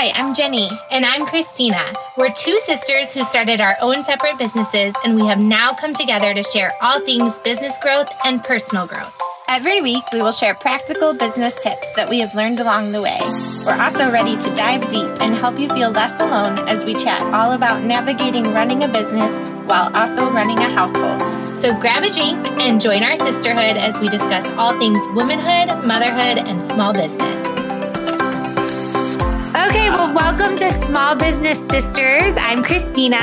Hi, I'm Jenny. And I'm Christina. We're two sisters who started our own separate businesses, and we have now come together to share all things business growth and personal growth. Every week, we will share practical business tips that we have learned along the way. We're also ready to dive deep and help you feel less alone as we chat all about navigating running a business while also running a household. So grab a drink and join our sisterhood as we discuss all things womanhood, motherhood, and small business. Okay, well, welcome to Small Business Sisters. I'm Christina.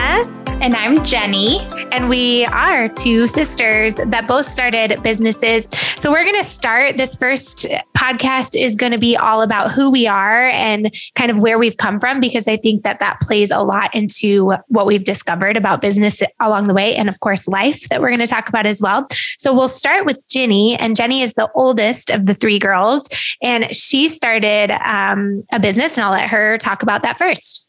And I'm Jenny. And we are two sisters that both started businesses. So we're going to start this first podcast is going to be all about who we are and kind of where we've come from, because I think that that plays a lot into what we've discovered about business along the way. And of course, life that we're going to talk about as well. So we'll start with Jenny. And Jenny is the oldest of the three girls. And she started um, a business, and I'll let her talk about that first.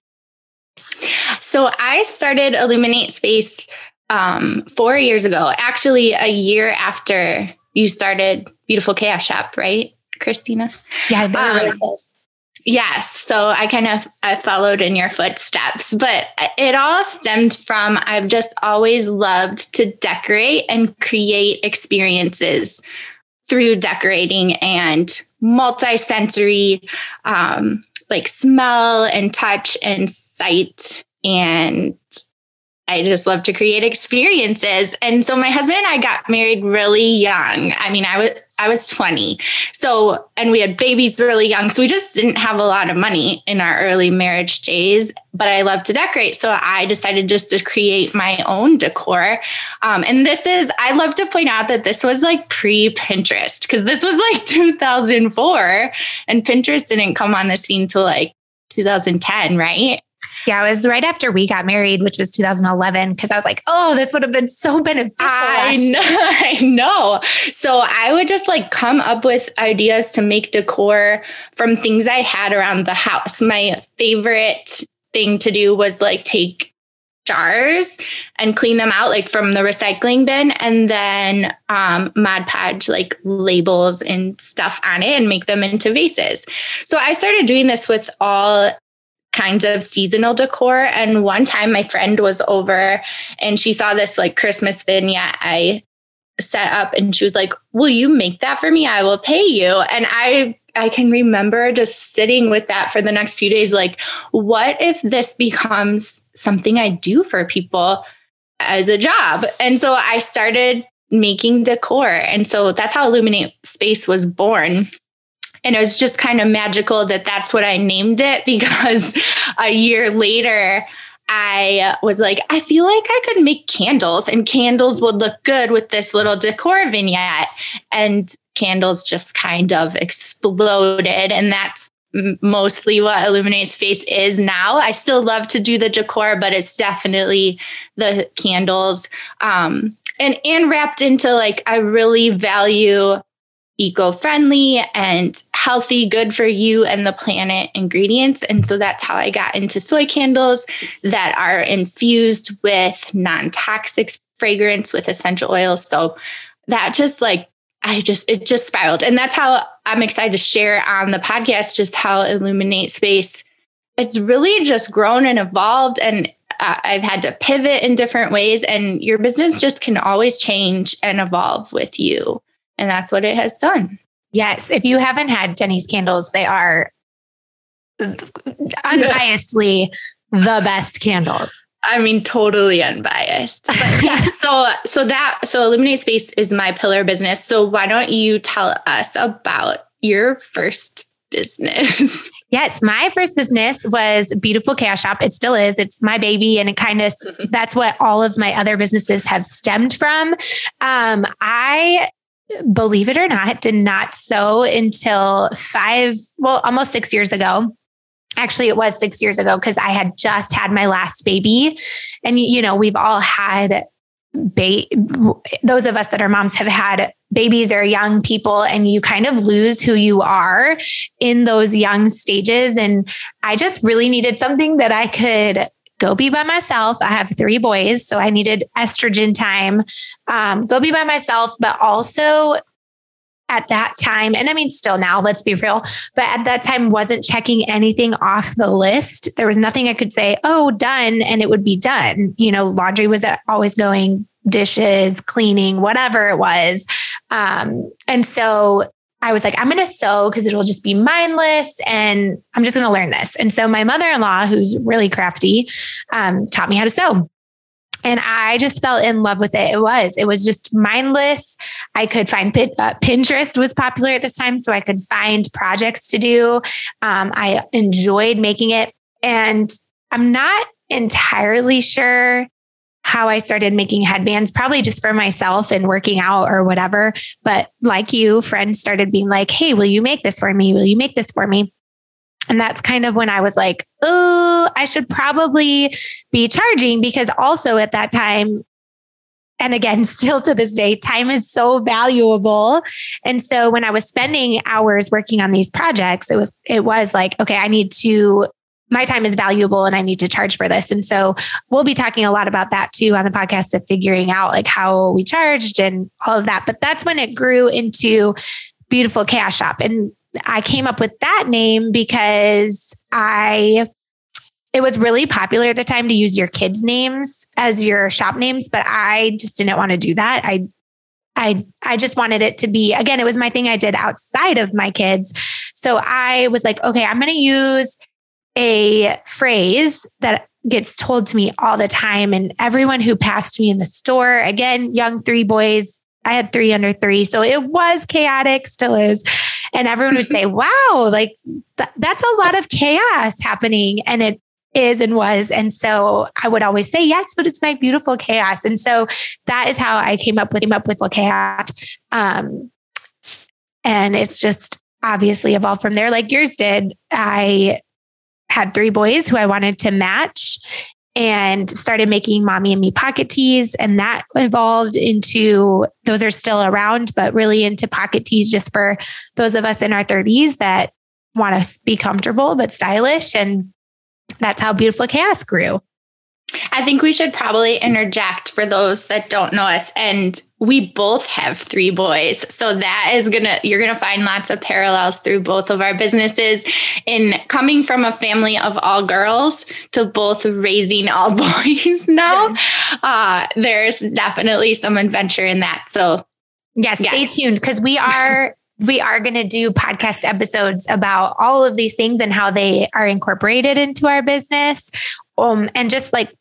So I started Illuminate Space um, four years ago, actually, a year after you started Beautiful Chaos Shop, right, Christina? Yeah, um, really close. Yes. So I kind of I followed in your footsteps, but it all stemmed from I've just always loved to decorate and create experiences through decorating and multi-sensory um, like smell and touch and sight and I just love to create experiences. And so my husband and I got married really young. I mean, I was I was 20. So and we had babies really young. So we just didn't have a lot of money in our early marriage days, but I love to decorate. So I decided just to create my own decor. Um, and this is I love to point out that this was like pre-Pinterest because this was like 2004 and Pinterest didn't come on the scene till like 2010, right? Yeah, it was right after we got married, which was 2011, because I was like, oh, this would have been so beneficial. I know, I know. So I would just like come up with ideas to make decor from things I had around the house. My favorite thing to do was like take jars and clean them out like from the recycling bin and then um, Mod Podge like labels and stuff on it and make them into vases. So I started doing this with all kinds of seasonal decor. And one time my friend was over and she saw this like Christmas vignette I set up and she was like, Will you make that for me? I will pay you. And I I can remember just sitting with that for the next few days like, what if this becomes something I do for people as a job? And so I started making decor. And so that's how Illuminate Space was born. And it was just kind of magical that that's what I named it because a year later, I was like, I feel like I could make candles and candles would look good with this little decor vignette. And candles just kind of exploded. And that's mostly what Illuminate Space is now. I still love to do the decor, but it's definitely the candles. Um, and and wrapped into like I really value eco-friendly and healthy, good for you and the planet ingredients. And so that's how I got into soy candles that are infused with non-toxic fragrance with essential oils. So that just like I just it just spiraled. And that's how I'm excited to share on the podcast just how illuminate space it's really just grown and evolved and uh, I've had to pivot in different ways and your business just can always change and evolve with you. And that's what it has done. Yes. If you haven't had Jenny's candles, they are unbiasedly the best candles. I mean, totally unbiased. But yeah, so so that so Illuminate Space is my pillar business. So why don't you tell us about your first business? Yes, my first business was Beautiful Chaos Shop. It still is. It's my baby, and it kind of that's what all of my other businesses have stemmed from. Um, I believe it or not, did not sew until five, well, almost six years ago. Actually, it was six years ago because I had just had my last baby. And, you know, we've all had ba- those of us that are moms have had babies or young people and you kind of lose who you are in those young stages and i just really needed something that i could go be by myself. I have three boys, so I needed estrogen time. Um, go be by myself, but also at that time, and I mean, still now, let's be real, but at that time wasn't checking anything off the list. There was nothing I could say, oh, done, and it would be done. You know, laundry was always going, dishes, cleaning, whatever it was. Um, and so I was like, I'm going to sew because it'll just be mindless and I'm just going to learn this. And so my mother in law, who's really crafty, um, taught me how to sew. And I just fell in love with it. It was, it was just mindless. I could find uh, Pinterest was popular at this time, so I could find projects to do. Um, I enjoyed making it. And I'm not entirely sure how I started making headbands, probably just for myself and working out or whatever. But like you, friends started being like, Hey, will you make this for me? Will you make this for me? And that's kind of when I was like, Oh, I should probably be charging because also at that time, and again, still to this day, time is so valuable. And so when I was spending hours working on these projects, it was, it was like, okay, I need to my time is valuable and I need to charge for this. And so we'll be talking a lot about that too on the podcast of figuring out like how we charged and all of that. But that's when it grew into Beautiful Chaos Shop. And I came up with that name because I it was really popular at the time to use your kids' names as your shop names, but I just didn't want to do that. I I I just wanted it to be again, it was my thing I did outside of my kids. So I was like, okay, I'm going to use a phrase that gets told to me all the time. And everyone who passed me in the store, again, young three boys, I had three under three. So it was chaotic, still is. And everyone would say, wow, like th- that's a lot of chaos happening. And it is and was. And so I would always say, yes, but it's my beautiful chaos. And so that is how I came up with, came up with chaos. Um, and it's just obviously evolved from there like yours did. I had three boys who I wanted to match and started making mommy and me pocket tees. And that evolved into those are still around, but really into pocket tees just for those of us in our 30s that want to be comfortable but stylish. And that's how Beautiful Chaos grew. I think we should probably interject for those that don't know us. And we both have three boys. So that is going to, you're going to find lots of parallels through both of our businesses in coming from a family of all girls to both raising all boys now. Uh, there's definitely some adventure in that. So, yes, yes. stay tuned because we are. we are going to do podcast episodes about all of these things and how they are incorporated into our business um, and just like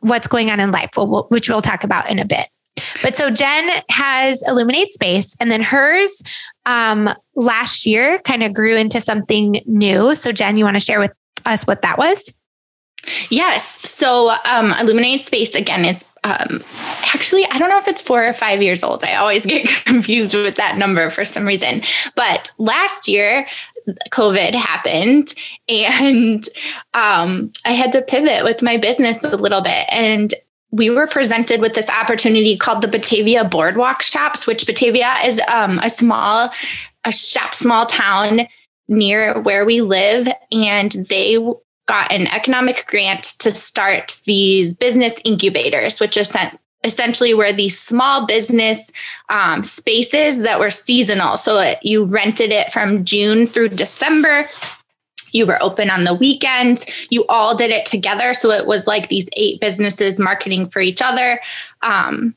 what's going on in life, which we'll talk about in a bit. But so Jen has Illuminate Space, and then hers um, last year kind of grew into something new. So, Jen, you want to share with us what that was? Yes. So, um, Illuminate Space again is um, actually, I don't know if it's four or five years old. I always get confused with that number for some reason. But last year, COVID happened and um, I had to pivot with my business a little bit. And we were presented with this opportunity called the Batavia Boardwalk Shops, which Batavia is um, a small, a shop, small town near where we live. And they got an economic grant to start these business incubators, which is sent essentially were these small business um, spaces that were seasonal. So it, you rented it from June through December. You were open on the weekends. You all did it together. So it was like these eight businesses marketing for each other. Um,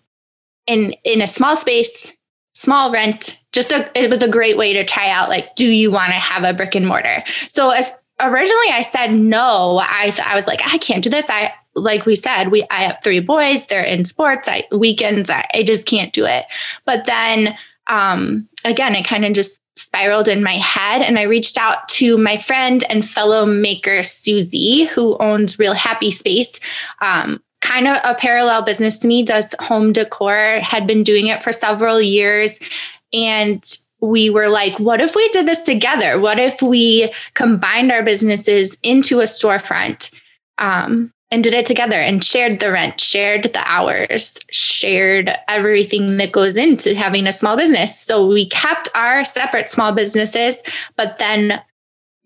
in in a small space, small rent. Just a, it was a great way to try out. Like, do you want to have a brick and mortar? So as originally I said no. I I was like, I can't do this. I like we said, we I have three boys. They're in sports. I weekends. I, I just can't do it. But then um, again, it kind of just spiraled in my head, and I reached out to my friend and fellow maker Susie, who owns Real Happy Space. Um, kind of a parallel business to me, does home decor, had been doing it for several years. And we were like, what if we did this together? What if we combined our businesses into a storefront? Um, and did it together and shared the rent, shared the hours, shared everything that goes into having a small business. So we kept our separate small businesses, but then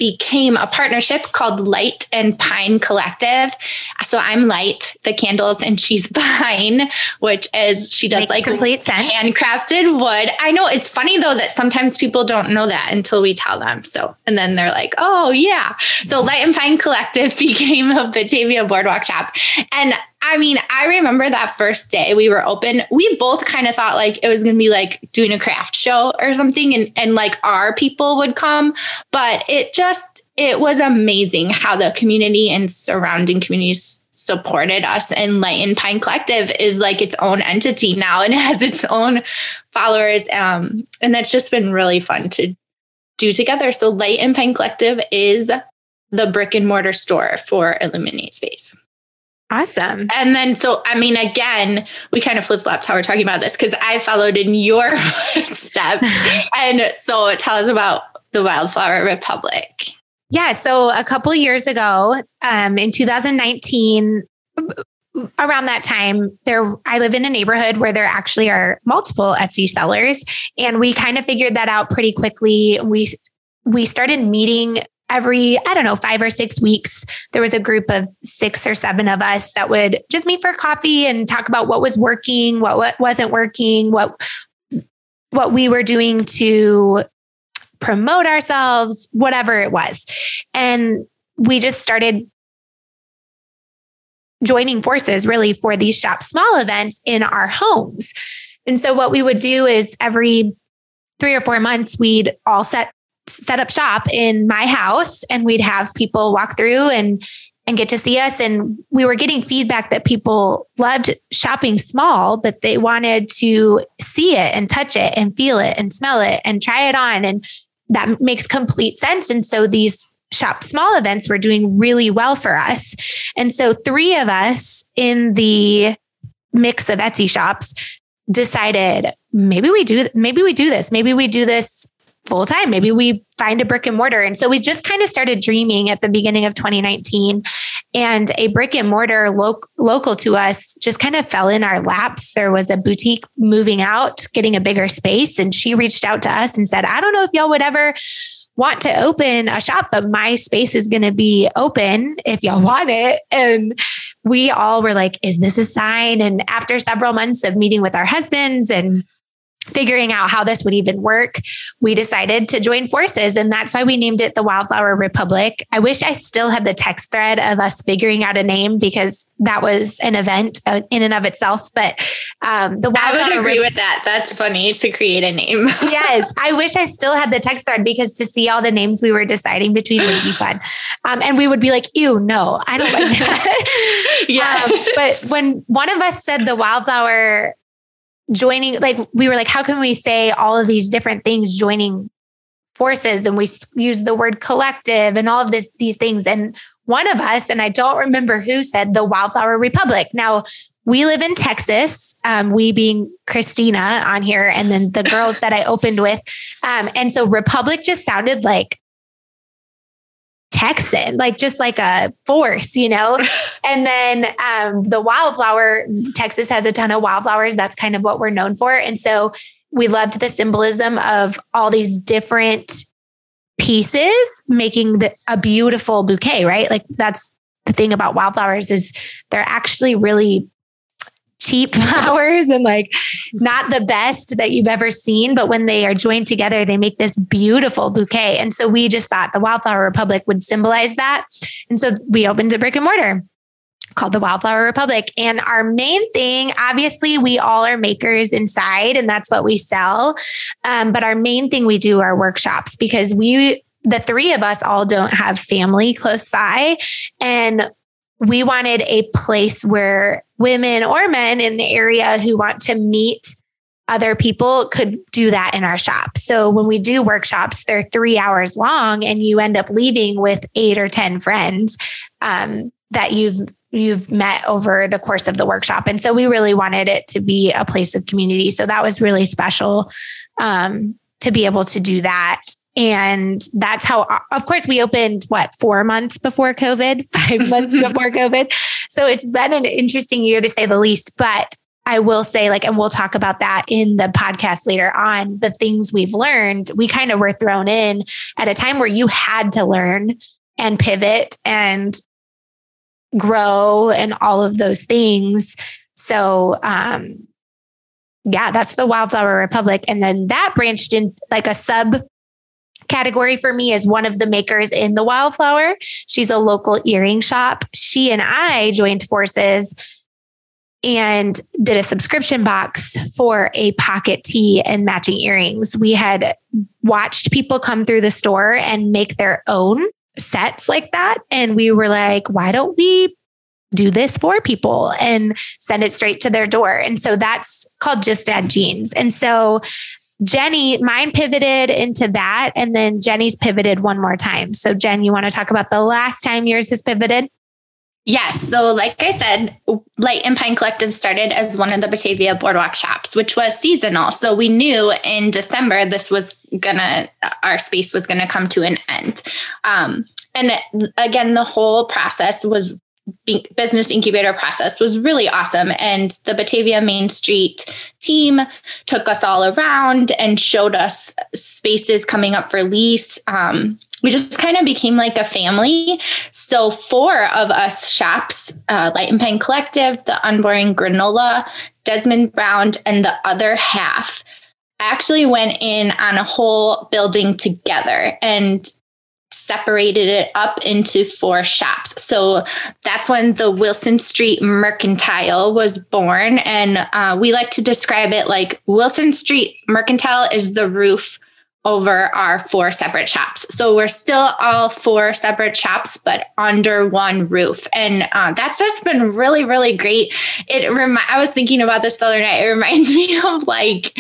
became a partnership called Light and Pine Collective. So I'm Light, the candles, and she's Pine, which is she does Makes like complete sense. handcrafted wood. I know it's funny though that sometimes people don't know that until we tell them. So, and then they're like, oh, yeah. So, Light and Pine Collective became a Batavia Boardwalk shop. And I mean, I remember that first day we were open. We both kind of thought like it was going to be like doing a craft show or something, and, and like our people would come. But it just, it was amazing how the community and surrounding communities supported us and Light and Pine Collective is like its own entity now and it has its own followers. Um, and that's just been really fun to do together. So Light and Pine Collective is the brick and mortar store for Illuminate Space. Awesome. And then, so, I mean, again, we kind of flip flopped how we're talking about this because I followed in your footsteps. and so tell us about the Wildflower Republic. Yeah. So a couple years ago, um, in 2019, around that time, there I live in a neighborhood where there actually are multiple Etsy sellers, and we kind of figured that out pretty quickly. We we started meeting every I don't know five or six weeks. There was a group of six or seven of us that would just meet for coffee and talk about what was working, what what wasn't working, what what we were doing to promote ourselves, whatever it was. And we just started joining forces really for these shop small events in our homes. And so what we would do is every 3 or 4 months we'd all set set up shop in my house and we'd have people walk through and and get to see us and we were getting feedback that people loved shopping small but they wanted to see it and touch it and feel it and smell it and try it on and that makes complete sense. And so these shop small events were doing really well for us. And so three of us in the mix of Etsy shops decided maybe we do maybe we do this. Maybe we do this full time. Maybe we find a brick and mortar. And so we just kind of started dreaming at the beginning of 2019. And a brick and mortar lo- local to us just kind of fell in our laps. There was a boutique moving out, getting a bigger space. And she reached out to us and said, I don't know if y'all would ever want to open a shop, but my space is going to be open if y'all want it. And we all were like, is this a sign? And after several months of meeting with our husbands and figuring out how this would even work, we decided to join forces. And that's why we named it the Wildflower Republic. I wish I still had the text thread of us figuring out a name because that was an event uh, in and of itself. But um, the Wildflower I would agree Re- with that. That's funny to create a name. yes. I wish I still had the text thread because to see all the names we were deciding between would be fun. Um, and we would be like, ew, no, I don't like that. yeah. Um, but when one of us said the Wildflower joining like we were like how can we say all of these different things joining forces? And we use the word collective and all of this these things. And one of us and i don't remember who said the wildflower republic. Now we live in texas um, we being christina on here and then the girls that i opened with. Um, and so republic just sounded like Texan, like just like a force, you know? and then um, the wildflower, Texas has a ton of wildflowers. That's kind of what we're known for. And so we loved the symbolism of all these different pieces making the, a beautiful bouquet, right? Like that's the thing about wildflowers is they're actually really cheap flowers and like not the best that you've ever seen. But when they are joined together, they make this beautiful bouquet. And so we just thought the Wildflower Republic would symbolize that. And so we opened a brick and mortar called the Wildflower Republic. And our main thing, obviously, we all are makers inside, and that's what we sell. Um, but our main thing we do are workshops because we, the three of us, all don't have family close by. And we wanted a place where women or men in the area who want to meet other people could do that in our shop. So when we do workshops, they're three hours long, and you end up leaving with eight or ten friends um, that you've you've met over the course of the workshop. And so we really wanted it to be a place of community. So that was really special um, to be able to do that. And that's how, of course, we opened what, four months before COVID, five months before COVID. So it's been an interesting year to say the least. But I will say, like, and we'll talk about that in the podcast later on, the things we've learned. We kind of were thrown in at a time where you had to learn and pivot and grow and all of those things. So, um, yeah, that's the Wildflower Republic. And then that branched in like a sub category for me is one of the makers in the Wildflower. She's a local earring shop. She and I joined forces and did a subscription box for a pocket tee and matching earrings. We had watched people come through the store and make their own sets like that. And we were like, why don't we do this for people and send it straight to their door? And so that's called Just Add Jeans. And so Jenny, mine pivoted into that. And then Jenny's pivoted one more time. So, Jen, you want to talk about the last time yours has pivoted? Yes. So, like I said, Light and Pine Collective started as one of the Batavia Boardwalk shops, which was seasonal. So, we knew in December this was gonna, our space was gonna come to an end. Um, and again, the whole process was business incubator process was really awesome. And the Batavia Main Street team took us all around and showed us spaces coming up for lease. Um, we just kind of became like a family. So, four of us shops uh, Light and Pine Collective, the Unboring Granola, Desmond Brown, and the other half actually went in on a whole building together. And separated it up into four shops. So that's when the Wilson Street Mercantile was born. And uh, we like to describe it like Wilson Street Mercantile is the roof over our four separate shops. So we're still all four separate shops, but under one roof. And uh, that's just been really, really great. It remi- I was thinking about this the other night. It reminds me of like,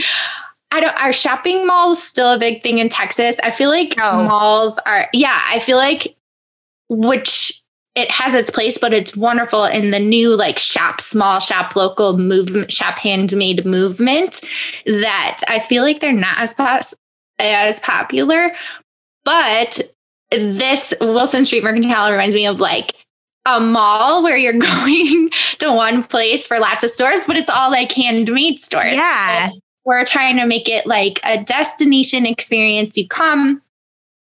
I don't are shopping malls still a big thing in Texas? I feel like oh. malls are yeah, I feel like which it has its place, but it's wonderful in the new like shop, small shop, local movement, shop handmade movement that I feel like they're not as pos- as popular. But this Wilson Street Mercantile reminds me of like a mall where you're going to one place for lots of stores, but it's all like handmade stores. Yeah. So we're trying to make it like a destination experience. You come,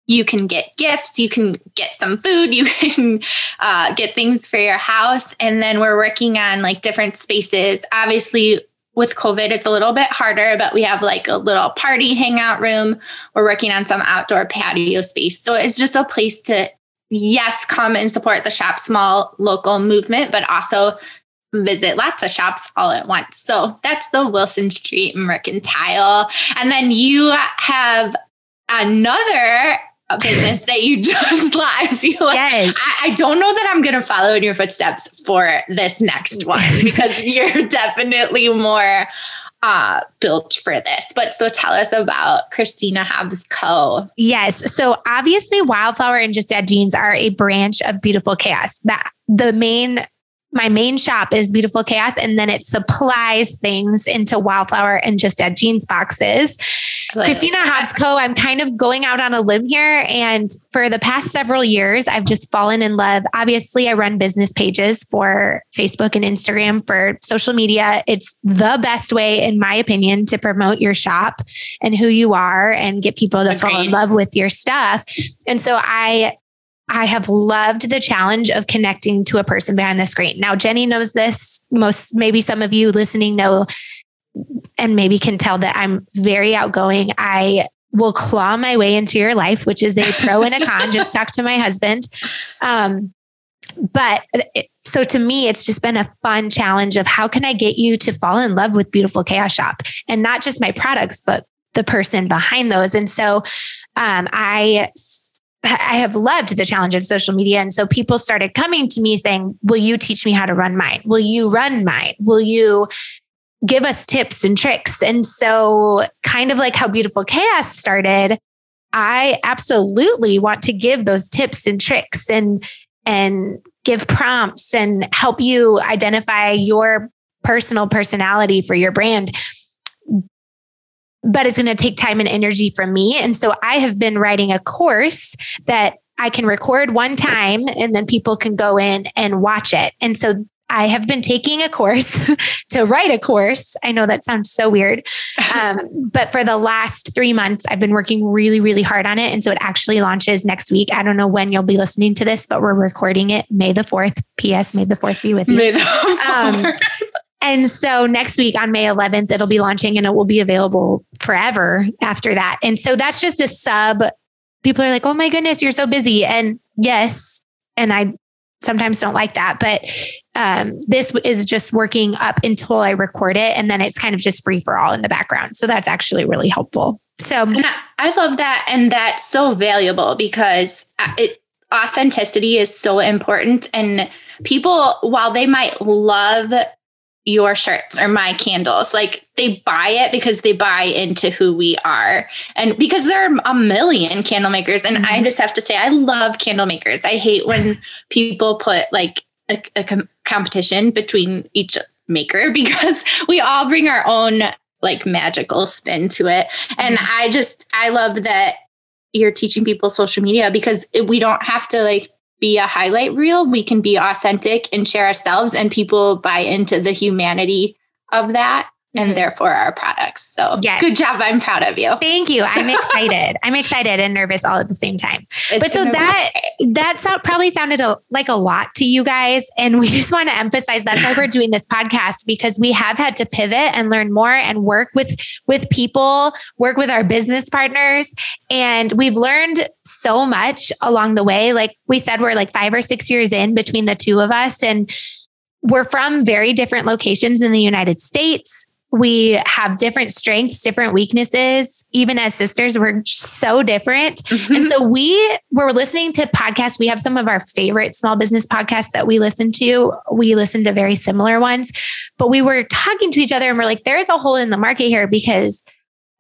you can get gifts, you can get some food, you can uh, get things for your house. And then we're working on like different spaces. Obviously, with COVID, it's a little bit harder, but we have like a little party hangout room. We're working on some outdoor patio space. So it's just a place to, yes, come and support the shop small local movement, but also visit lots of shops all at once. So that's the Wilson Street Mercantile. And then you have another business that you just I feel like yes. I, I, don't know that I'm gonna follow in your footsteps for this next one because you're definitely more uh, built for this. But so tell us about Christina Hobbs Co. Yes. So obviously Wildflower and Just Add Jeans are a branch of Beautiful Chaos. That the main my main shop is Beautiful Chaos, and then it supplies things into Wildflower and Just Add Jeans boxes. Like Christina Hobbs Co. I'm kind of going out on a limb here. And for the past several years, I've just fallen in love. Obviously, I run business pages for Facebook and Instagram for social media. It's the best way, in my opinion, to promote your shop and who you are and get people to Agreed. fall in love with your stuff. And so I I have loved the challenge of connecting to a person behind the screen. Now, Jenny knows this. Most, maybe some of you listening know and maybe can tell that I'm very outgoing. I will claw my way into your life, which is a pro and a con. Just talk to my husband. Um, but so to me, it's just been a fun challenge of how can I get you to fall in love with Beautiful Chaos Shop and not just my products, but the person behind those. And so um, I I have loved the challenge of social media. And so people started coming to me saying, Will you teach me how to run mine? Will you run mine? Will you give us tips and tricks? And so, kind of like how Beautiful Chaos started, I absolutely want to give those tips and tricks and and give prompts and help you identify your personal personality for your brand but it's going to take time and energy from me. And so I have been writing a course that I can record one time and then people can go in and watch it. And so I have been taking a course to write a course. I know that sounds so weird. Um, but for the last three months, I've been working really, really hard on it. And so it actually launches next week. I don't know when you'll be listening to this, but we're recording it May the 4th. P.S. May the 4th be with you. May the 4th. Um, and so next week on May 11th, it'll be launching and it will be available forever after that. And so that's just a sub. People are like, oh my goodness, you're so busy. And yes, and I sometimes don't like that, but um, this is just working up until I record it. And then it's kind of just free for all in the background. So that's actually really helpful. So and I love that. And that's so valuable because uh, it, authenticity is so important. And people, while they might love your shirts or my candles. Like they buy it because they buy into who we are. And because there are a million candle makers. And mm-hmm. I just have to say, I love candle makers. I hate when people put like a, a com- competition between each maker because we all bring our own like magical spin to it. And mm-hmm. I just, I love that you're teaching people social media because we don't have to like be a highlight reel. We can be authentic and share ourselves, and people buy into the humanity of that and mm-hmm. therefore our products. So yes. good job. I'm proud of you. Thank you. I'm excited. I'm excited and nervous all at the same time. It's but so that that sound, probably sounded a, like a lot to you guys. And we just want to emphasize that's why we're doing this podcast because we have had to pivot and learn more and work with with people, work with our business partners. And we've learned so much along the way. Like we said, we're like five or six years in between the two of us. And we're from very different locations in the United States we have different strengths, different weaknesses. Even as sisters, we're so different. Mm-hmm. And so we were listening to podcasts. We have some of our favorite small business podcasts that we listen to. We listen to very similar ones, but we were talking to each other and we're like, there's a hole in the market here because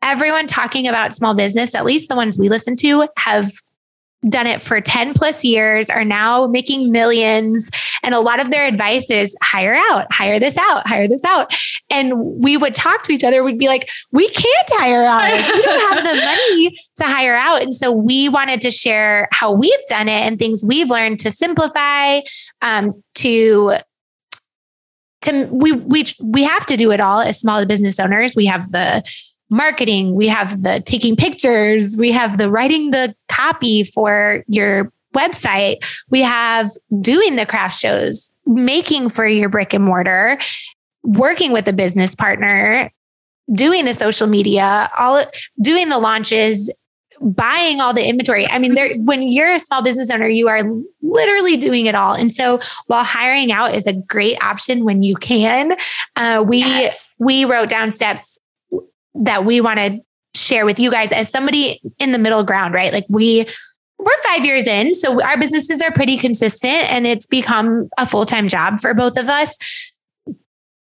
everyone talking about small business, at least the ones we listen to, have done it for 10 plus years, are now making millions. And a lot of their advice is hire out, hire this out, hire this out. And we would talk to each other. We'd be like, we can't hire out. We don't have the money to hire out. And so we wanted to share how we've done it and things we've learned to simplify, um, to to we we we have to do it all as small business owners. We have the marketing, we have the taking pictures, we have the writing the copy for your website, we have doing the craft shows, making for your brick and mortar, working with a business partner, doing the social media, all doing the launches, buying all the inventory. I mean, there when you're a small business owner, you are literally doing it all. And so while hiring out is a great option when you can, uh, we yes. we wrote down steps that we want to share with you guys as somebody in the middle ground, right? Like we we're 5 years in, so our businesses are pretty consistent and it's become a full-time job for both of us.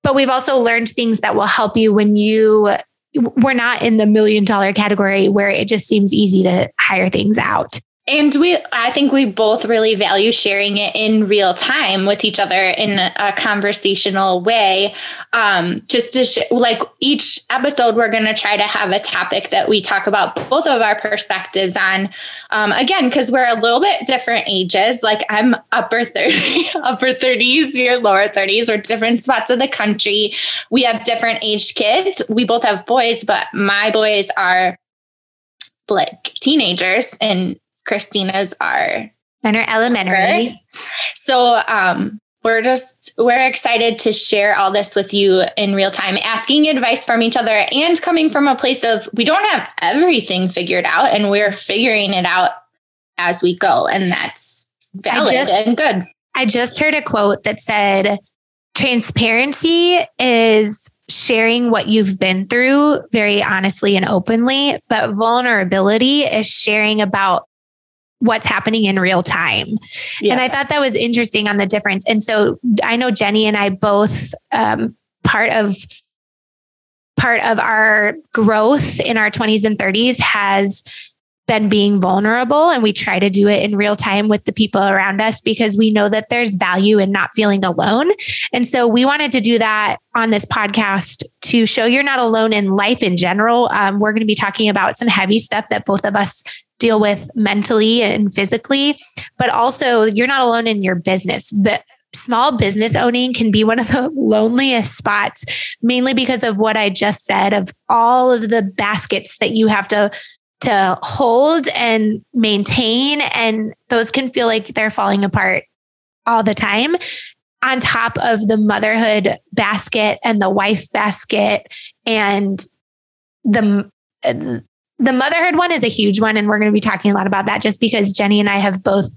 But we've also learned things that will help you when you we're not in the million dollar category where it just seems easy to hire things out. And we, I think we both really value sharing it in real time with each other in a conversational way. Um, just to sh- like each episode, we're going to try to have a topic that we talk about both of our perspectives on. Um, again, because we're a little bit different ages. Like I'm upper 30, upper 30s, you're lower 30s, or different spots of the country. We have different aged kids. We both have boys, but my boys are like teenagers and Christina's are and are elementary. So um, we're just we're excited to share all this with you in real time, asking advice from each other and coming from a place of we don't have everything figured out and we're figuring it out as we go. And that's valid just, and good. I just heard a quote that said transparency is sharing what you've been through very honestly and openly, but vulnerability is sharing about what's happening in real time. Yeah. And I thought that was interesting on the difference. And so I know Jenny and I both um, part of part of our growth in our 20s and 30s has been being vulnerable and we try to do it in real time with the people around us because we know that there's value in not feeling alone. And so we wanted to do that on this podcast to show you're not alone in life in general. Um, we're going to be talking about some heavy stuff that both of us deal with mentally and physically, but also you're not alone in your business. But small business owning can be one of the loneliest spots, mainly because of what I just said of all of the baskets that you have to to hold and maintain and those can feel like they're falling apart all the time on top of the motherhood basket and the wife basket and the the motherhood one is a huge one and we're going to be talking a lot about that just because Jenny and I have both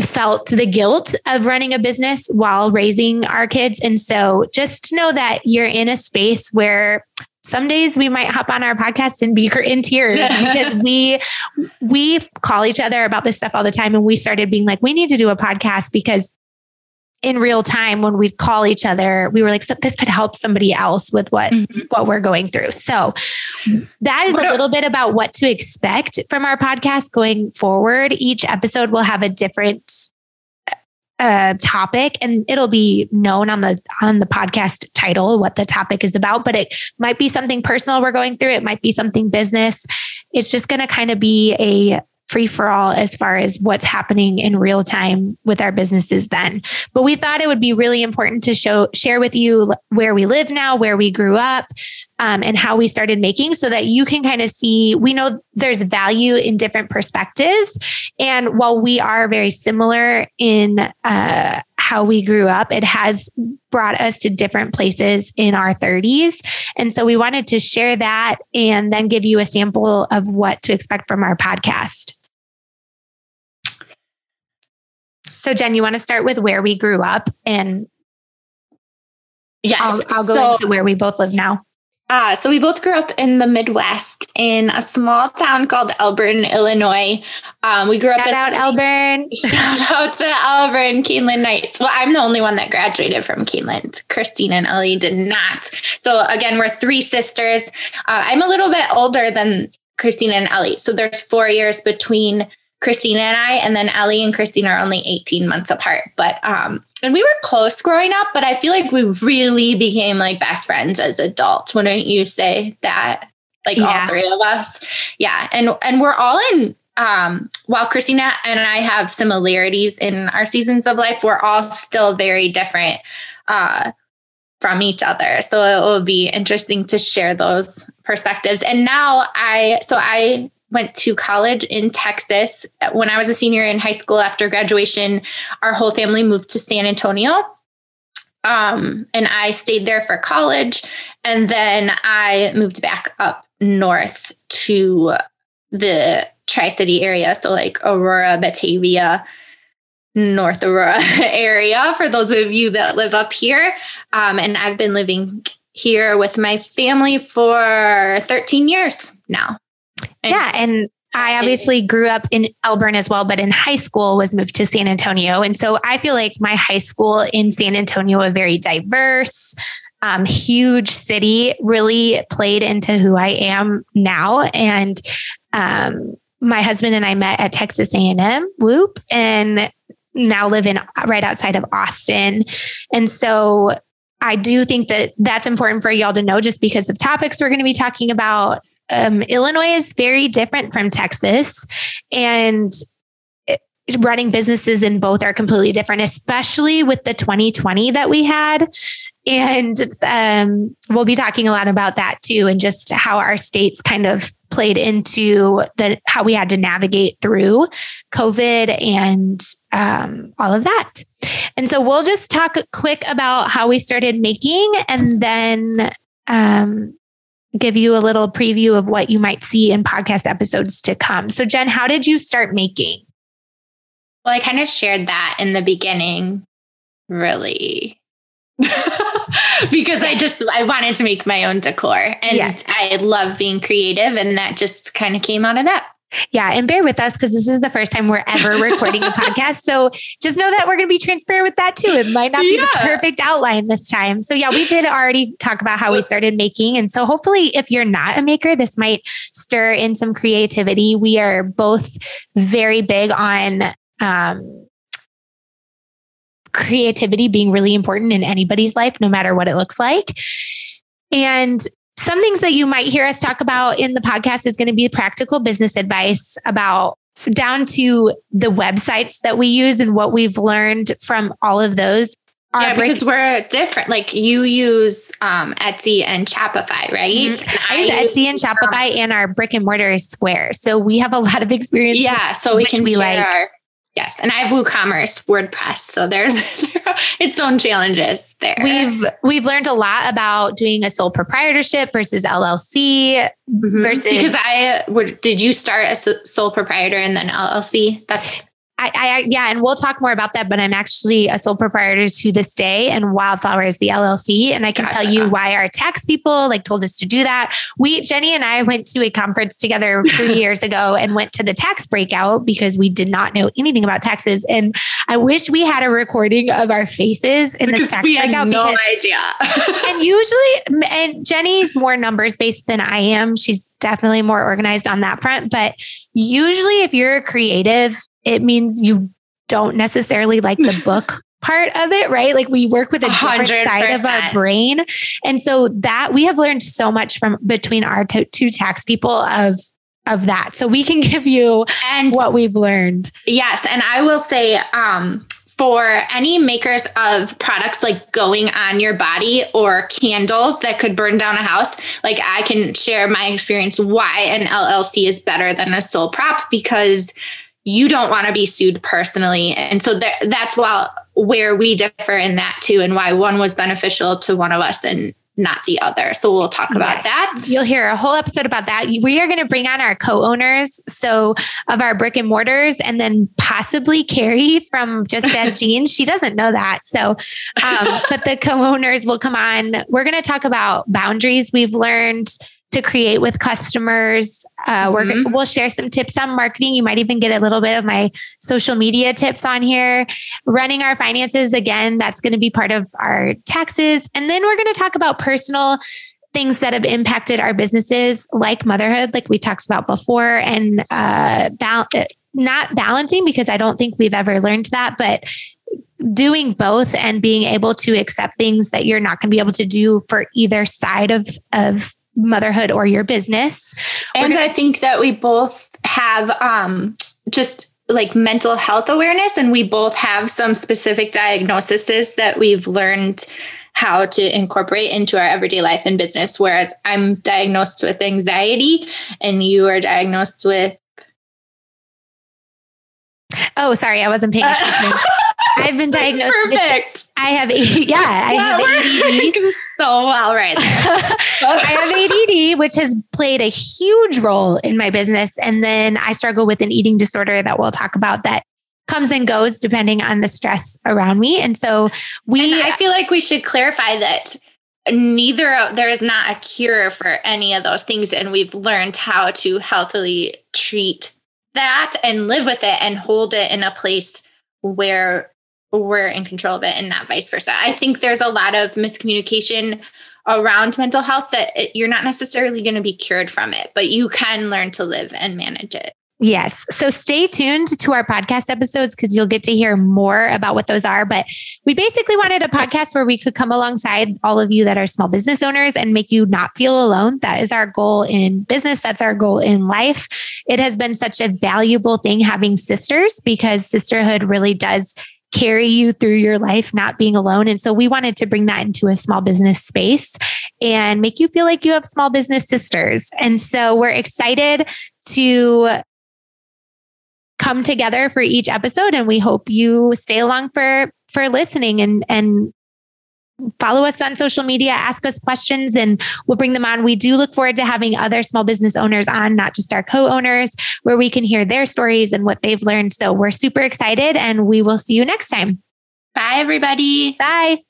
felt the guilt of running a business while raising our kids. And so just know that you're in a space where some days we might hop on our podcast and be in tears because we we call each other about this stuff all the time and we started being like we need to do a podcast because in real time when we'd call each other we were like this could help somebody else with what mm-hmm. what we're going through. So that is a little bit about what to expect from our podcast going forward. Each episode will have a different uh, topic and it'll be known on the on the podcast title what the topic is about but it might be something personal we're going through. It might be something business. It's just going to kind of be a free for all as far as what's happening in real time with our businesses then. But we thought it would be really important to show share with you where we live now, where we grew up, um, and how we started making so that you can kind of see we know there's value in different perspectives. And while we are very similar in uh, how we grew up, it has brought us to different places in our 30s. And so we wanted to share that and then give you a sample of what to expect from our podcast. So, Jen, you want to start with where we grew up and Yes. I'll, I'll go so, into where we both live now. Uh, so we both grew up in the Midwest in a small town called Elburn, Illinois. Um, we grew shout up. Shout out Elburn. Shout out to Elburn, Kaneland Knights. Well, I'm the only one that graduated from Kaneland. Christine and Ellie did not. So again, we're three sisters. Uh, I'm a little bit older than Christine and Ellie. So there's four years between Christina and I, and then Ellie and Christina are only 18 months apart. But um, and we were close growing up, but I feel like we really became like best friends as adults. Wouldn't you say that? Like yeah. all three of us. Yeah. And and we're all in um while Christina and I have similarities in our seasons of life, we're all still very different uh from each other. So it will be interesting to share those perspectives. And now I so I went to college in Texas. When I was a senior in high school after graduation, our whole family moved to San Antonio. Um, and I stayed there for college. And then I moved back up north to the Tri City area. So, like Aurora, Batavia, North Aurora area, for those of you that live up here. Um, and I've been living here with my family for 13 years now. And yeah. And I obviously grew up in Elburn as well, but in high school was moved to San Antonio. And so I feel like my high school in San Antonio, a very diverse, um, huge city, really played into who I am now. And um, my husband and I met at Texas A&M, Whoop, and now live in right outside of Austin. And so I do think that that's important for y'all to know just because of topics we're going to be talking about um, Illinois is very different from Texas, and running businesses in both are completely different, especially with the 2020 that we had. And um, we'll be talking a lot about that too, and just how our states kind of played into the how we had to navigate through COVID and um, all of that. And so we'll just talk quick about how we started making, and then um, give you a little preview of what you might see in podcast episodes to come. So, Jen, how did you start making? Well, I kind of shared that in the beginning, really. because I just I wanted to make my own decor and yes. I love being creative and that just kind of came out of that. Yeah. And bear with us because this is the first time we're ever recording a podcast. So just know that we're going to be transparent with that too. It might not be yeah. the perfect outline this time. So, yeah, we did already talk about how we started making. And so, hopefully, if you're not a maker, this might stir in some creativity. We are both very big on, um, creativity being really important in anybody's life, no matter what it looks like. And some things that you might hear us talk about in the podcast is going to be practical business advice about down to the websites that we use and what we've learned from all of those. Yeah, brick- because we're different. Like you use um, Etsy and Shopify, right? Mm-hmm. I, use Etsy and Shopify, and our brick and mortar is Square. So we have a lot of experience. Yeah, so we can we share like. our Yes, and I have WooCommerce, WordPress, so there's its own challenges there. We've we've learned a lot about doing a sole proprietorship versus LLC mm-hmm. versus because I would. Did you start as a sole proprietor and then LLC? That's I, I, yeah, and we'll talk more about that. But I'm actually a sole proprietor to this day, and Wildflower is the LLC. And I can gotcha. tell you why our tax people like told us to do that. We Jenny and I went to a conference together three years ago and went to the tax breakout because we did not know anything about taxes. And I wish we had a recording of our faces in this tax we breakout. Had no idea. and usually, and Jenny's more numbers based than I am. She's definitely more organized on that front. But usually, if you're a creative it means you don't necessarily like the book part of it, right? Like we work with a different 100%. side of our brain. And so that we have learned so much from between our t- two tax people of of that. So we can give you and what we've learned. Yes, and I will say um for any makers of products like going on your body or candles that could burn down a house, like I can share my experience why an LLC is better than a sole prop because you don't want to be sued personally. And so that, that's well where we differ in that too, and why one was beneficial to one of us and not the other. So we'll talk about yes. that. You'll hear a whole episode about that. We are going to bring on our co-owners, so of our brick and mortars, and then possibly Carrie from Just Dead Jeans. She doesn't know that. So, um, but the co-owners will come on. We're going to talk about boundaries we've learned to create with customers. Uh, mm-hmm. We're, we'll share some tips on marketing. You might even get a little bit of my social media tips on here. Running our finances again, that's going to be part of our taxes. And then we're going to talk about personal things that have impacted our businesses, like motherhood, like we talked about before, and uh, bal- not balancing because I don't think we've ever learned that, but doing both and being able to accept things that you're not going to be able to do for either side of of motherhood or your business. And gonna- I think that we both have um, just like mental health awareness, and we both have some specific diagnoses that we've learned how to incorporate into our everyday life and business. Whereas I'm diagnosed with anxiety, and you are diagnosed with. Oh, sorry, I wasn't paying attention. I've been diagnosed. Perfect. With, I have, yeah, I have ADD. so well, right. I have ADD, which has played a huge role in my business. And then I struggle with an eating disorder that we'll talk about that comes and goes depending on the stress around me. And so we, and I feel like we should clarify that neither there is not a cure for any of those things and we've learned how to healthily treat that and live with it and hold it in a place where we're in control of it and not vice versa. I think there's a lot of miscommunication around mental health that it, you're not necessarily going to be cured from it, but you can learn to live and manage it. Yes. So stay tuned to our podcast episodes because you'll get to hear more about what those are. But we basically wanted a podcast where we could come alongside all of you that are small business owners and make you not feel alone. That is our goal in business. That's our goal in life. It has been such a valuable thing having sisters because sisterhood really does carry you through your life not being alone. And so we wanted to bring that into a small business space and make you feel like you have small business sisters. And so we're excited to come together for each episode and we hope you stay along for for listening and and follow us on social media, ask us questions, and we'll bring them on. We do look forward to having other small business owners on, not just our co owners, where we can hear their stories and what they've learned. So we're super excited, and we will see you next time. Bye, everybody. Bye.